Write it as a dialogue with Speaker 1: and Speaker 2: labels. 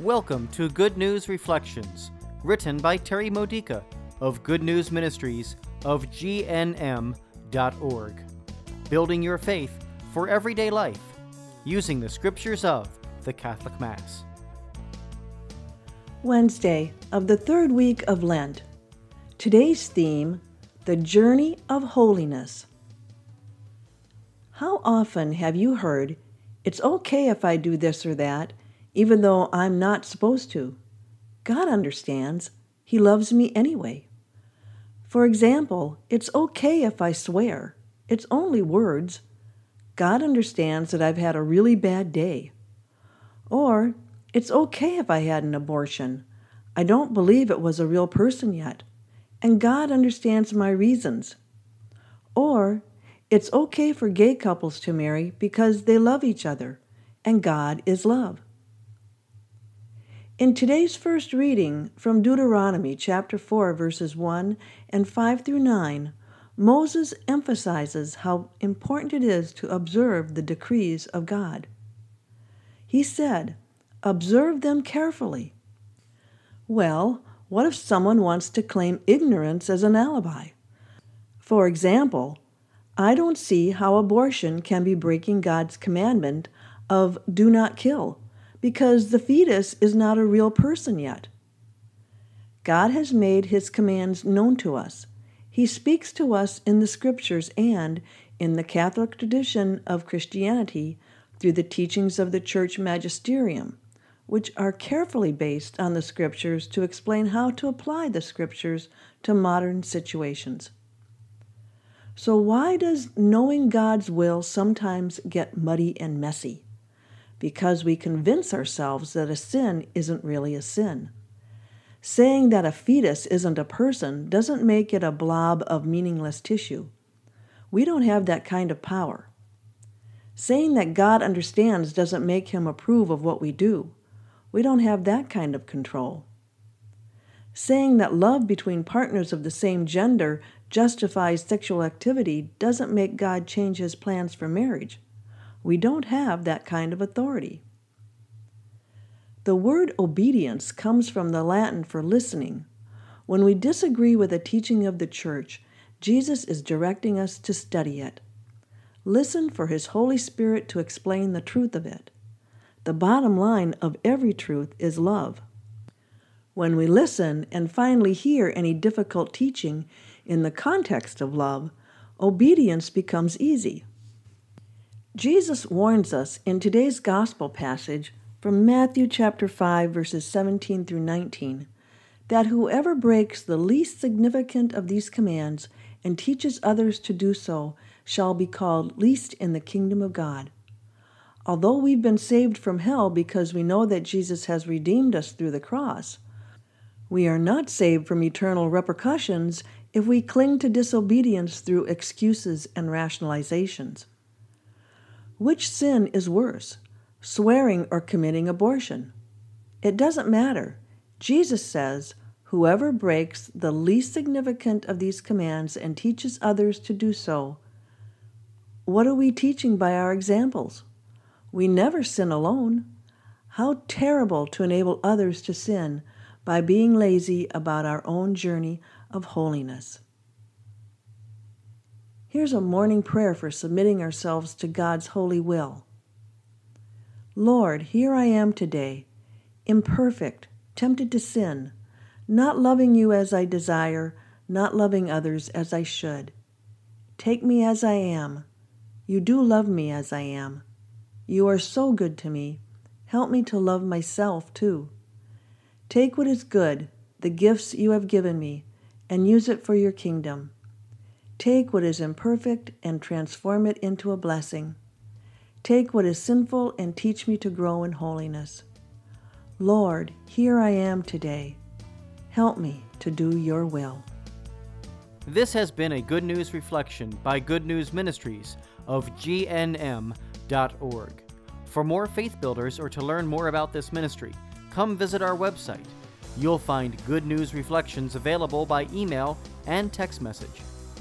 Speaker 1: Welcome to Good News Reflections, written by Terry Modica of Good News Ministries of GNM.org. Building your faith for everyday life using the scriptures of the Catholic Mass.
Speaker 2: Wednesday of the third week of Lent. Today's theme The Journey of Holiness. How often have you heard, It's okay if I do this or that, even though I'm not supposed to? God understands. He loves me anyway. For example, it's okay if I swear. It's only words. God understands that I've had a really bad day. Or, it's okay if I had an abortion. I don't believe it was a real person yet, and God understands my reasons. Or, it's okay for gay couples to marry because they love each other, and God is love. In today's first reading from Deuteronomy chapter 4, verses 1 and 5 through 9, Moses emphasizes how important it is to observe the decrees of God. He said, Observe them carefully. Well, what if someone wants to claim ignorance as an alibi? For example, I don't see how abortion can be breaking God's commandment of do not kill, because the fetus is not a real person yet. God has made his commands known to us. He speaks to us in the scriptures and in the Catholic tradition of Christianity through the teachings of the church magisterium, which are carefully based on the scriptures to explain how to apply the scriptures to modern situations. So, why does knowing God's will sometimes get muddy and messy? Because we convince ourselves that a sin isn't really a sin. Saying that a fetus isn't a person doesn't make it a blob of meaningless tissue. We don't have that kind of power. Saying that God understands doesn't make him approve of what we do. We don't have that kind of control. Saying that love between partners of the same gender justifies sexual activity doesn't make God change his plans for marriage. We don't have that kind of authority. The word obedience comes from the Latin for listening. When we disagree with a teaching of the Church, Jesus is directing us to study it. Listen for His Holy Spirit to explain the truth of it. The bottom line of every truth is love. When we listen and finally hear any difficult teaching in the context of love, obedience becomes easy. Jesus warns us in today's gospel passage from Matthew chapter 5 verses 17 through 19 that whoever breaks the least significant of these commands and teaches others to do so shall be called least in the kingdom of God. Although we've been saved from hell because we know that Jesus has redeemed us through the cross, we are not saved from eternal repercussions if we cling to disobedience through excuses and rationalizations. Which sin is worse, swearing or committing abortion? It doesn't matter. Jesus says, Whoever breaks the least significant of these commands and teaches others to do so, what are we teaching by our examples? We never sin alone. How terrible to enable others to sin by being lazy about our own journey of holiness. Here's a morning prayer for submitting ourselves to God's holy will. Lord, here I am today, imperfect, tempted to sin, not loving you as I desire, not loving others as I should. Take me as I am. You do love me as I am. You are so good to me. Help me to love myself too. Take what is good, the gifts you have given me, and use it for your kingdom. Take what is imperfect and transform it into a blessing. Take what is sinful and teach me to grow in holiness. Lord, here I am today. Help me to do your will.
Speaker 1: This has been a Good News Reflection by Good News Ministries of GNM.org. For more faith builders or to learn more about this ministry, come visit our website. You'll find Good News Reflections available by email and text message